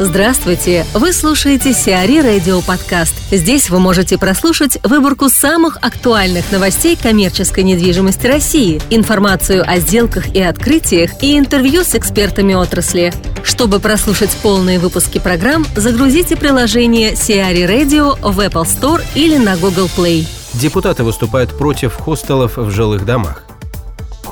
Здравствуйте! Вы слушаете Сиари Радио Подкаст. Здесь вы можете прослушать выборку самых актуальных новостей коммерческой недвижимости России, информацию о сделках и открытиях и интервью с экспертами отрасли. Чтобы прослушать полные выпуски программ, загрузите приложение Сиари Radio в Apple Store или на Google Play. Депутаты выступают против хостелов в жилых домах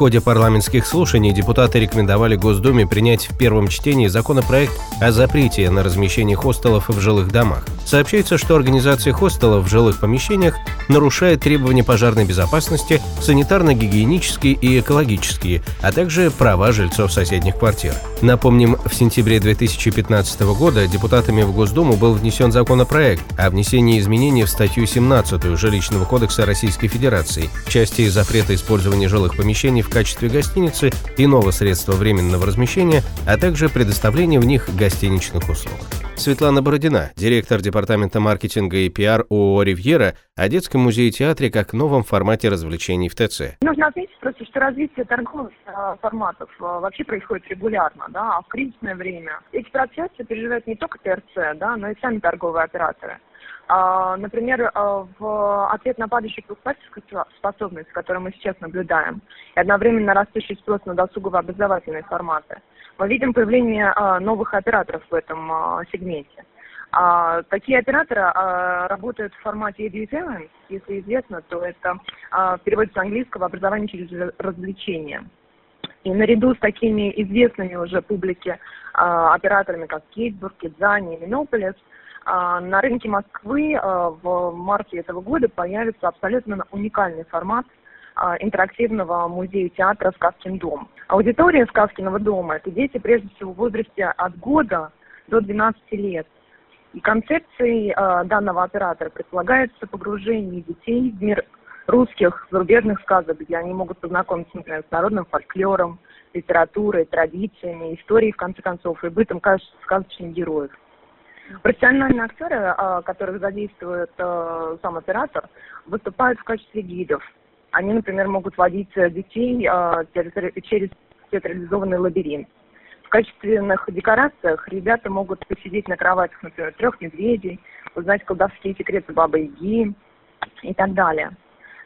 ходе парламентских слушаний депутаты рекомендовали Госдуме принять в первом чтении законопроект о запрете на размещение хостелов в жилых домах. Сообщается, что организация хостелов в жилых помещениях нарушает требования пожарной безопасности, санитарно-гигиенические и экологические, а также права жильцов соседних квартир. Напомним, в сентябре 2015 года депутатами в Госдуму был внесен законопроект о внесении изменений в статью 17 Жилищного кодекса Российской Федерации в части запрета использования жилых помещений в качестве гостиницы, иного средства временного размещения, а также предоставления в них гостиничных услуг. Светлана Бородина, директор департамента маркетинга и пиар ООО «Ривьера», о детском музее-театре как новом формате развлечений в ТЦ. Нужно отметить просто, что развитие торговых а, форматов а, вообще происходит регулярно, да, а в кризисное время эти процессы переживают не только ТРЦ, да, но и сами торговые операторы. А, например, а, в ответ на падающую покупательскую способность, которую мы сейчас наблюдаем, и одновременно растущий спрос на досугово-образовательные форматы, мы видим появление а, новых операторов в этом сегменте. Такие операторы работают в формате edutainment, если известно, то это в переводе с английского образование через развлечение. И наряду с такими известными уже публике операторами, как Кейтбург, Кидзани, Минополис, а, на рынке Москвы а, в марте этого года появится абсолютно уникальный формат а, интерактивного музея-театра «Сказкин дом». Аудитория «Сказкиного дома» – это дети, прежде всего, в возрасте от года до 12 лет. И концепцией данного оператора предполагается погружение детей в мир русских зарубежных сказок, где они могут познакомиться, например, с народным фольклором, литературой, традициями, историей, в конце концов, и бытом сказочных героев. Профессиональные актеры, а, которых задействует а, сам оператор, выступают в качестве гидов. Они, например, могут водить детей а, через театрализованный лабиринт. В качественных декорациях ребята могут посидеть на кроватях, например, трех медведей, узнать колдовские секреты Бабы Яги и так далее.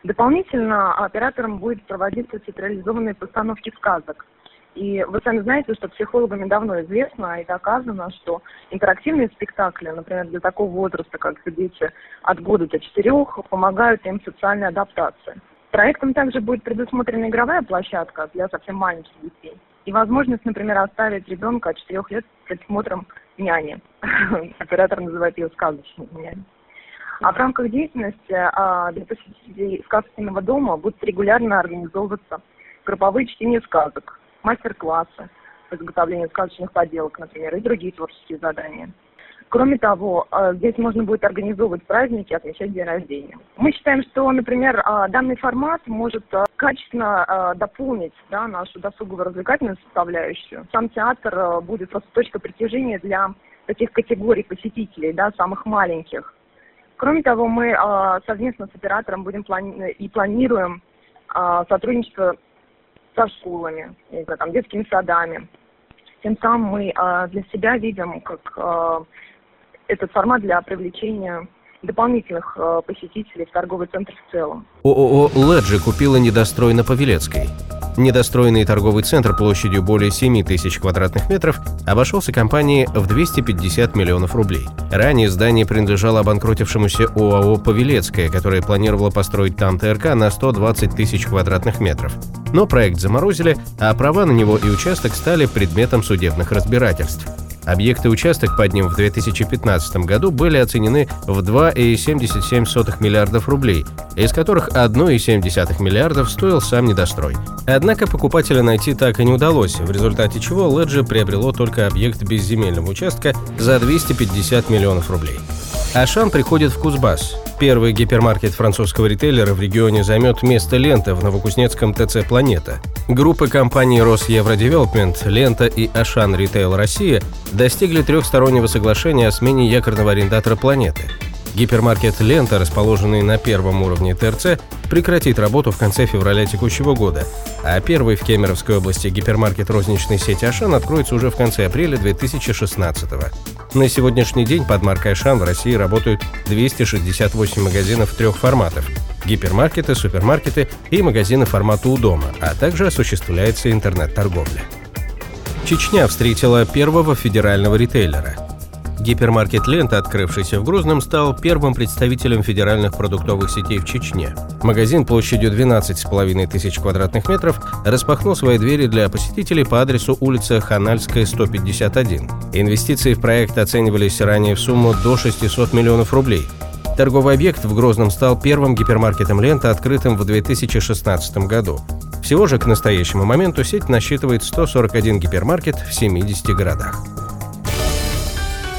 Дополнительно оператором будет проводиться театрализованные постановки сказок – и вы сами знаете, что психологами давно известно и доказано, что интерактивные спектакли, например, для такого возраста, как дети от года до четырех, помогают им социальной адаптации. Проектом также будет предусмотрена игровая площадка для совсем маленьких детей. И возможность, например, оставить ребенка от четырех лет с присмотром няни. Оператор называет ее сказочной няней. А в рамках деятельности а, для посетителей сказочного дома будут регулярно организовываться групповые чтения сказок, мастер-классы по изготовлению сказочных поделок, например, и другие творческие задания. Кроме того, э, здесь можно будет организовывать праздники, отмечать день рождения. Мы считаем, что, например, э, данный формат может э, качественно дополнить да, нашу досугово-развлекательную составляющую. Сам театр будет просто точка притяжения для таких категорий посетителей, да, самых маленьких. Кроме того, мы совместно с оператором будем плани- и планируем сотрудничество со школами, там, детскими садами. Тем самым мы э, для себя видим как э, этот формат для привлечения дополнительных э, посетителей в торговый центр в целом. ООО «Леджи» купила недострой на Павелецкой. Недостроенный торговый центр площадью более 7 тысяч квадратных метров обошелся компании в 250 миллионов рублей. Ранее здание принадлежало обанкротившемуся ОАО «Павелецкая», которое планировало построить там ТРК на 120 тысяч квадратных метров. Но проект заморозили, а права на него и участок стали предметом судебных разбирательств. Объекты участок под ним в 2015 году были оценены в 2,77 миллиардов рублей, из которых 1,7 миллиардов стоил сам недострой. Однако покупателя найти так и не удалось, в результате чего Леджи приобрело только объект безземельного участка за 250 миллионов рублей. Ашан приходит в Кузбасс. Первый гипермаркет французского ритейлера в регионе займет место ленты в новокузнецком ТЦ «Планета». Группы компаний «Росевродевелопмент», «Лента» и «Ашан Ритейл Россия» достигли трехстороннего соглашения о смене якорного арендатора «Планеты». Гипермаркет «Лента», расположенный на первом уровне ТРЦ, прекратит работу в конце февраля текущего года, а первый в Кемеровской области гипермаркет розничной сети «Ашан» откроется уже в конце апреля 2016 года. На сегодняшний день под маркой Ашан в России работают 268 магазинов трех форматов – гипермаркеты, супермаркеты и магазины формата у дома, а также осуществляется интернет-торговля. Чечня встретила первого федерального ритейлера – Гипермаркет «Лента», открывшийся в Грозном, стал первым представителем федеральных продуктовых сетей в Чечне. Магазин площадью 12,5 тысяч квадратных метров распахнул свои двери для посетителей по адресу улица Ханальская, 151. Инвестиции в проект оценивались ранее в сумму до 600 миллионов рублей. Торговый объект в Грозном стал первым гипермаркетом «Лента», открытым в 2016 году. Всего же к настоящему моменту сеть насчитывает 141 гипермаркет в 70 городах.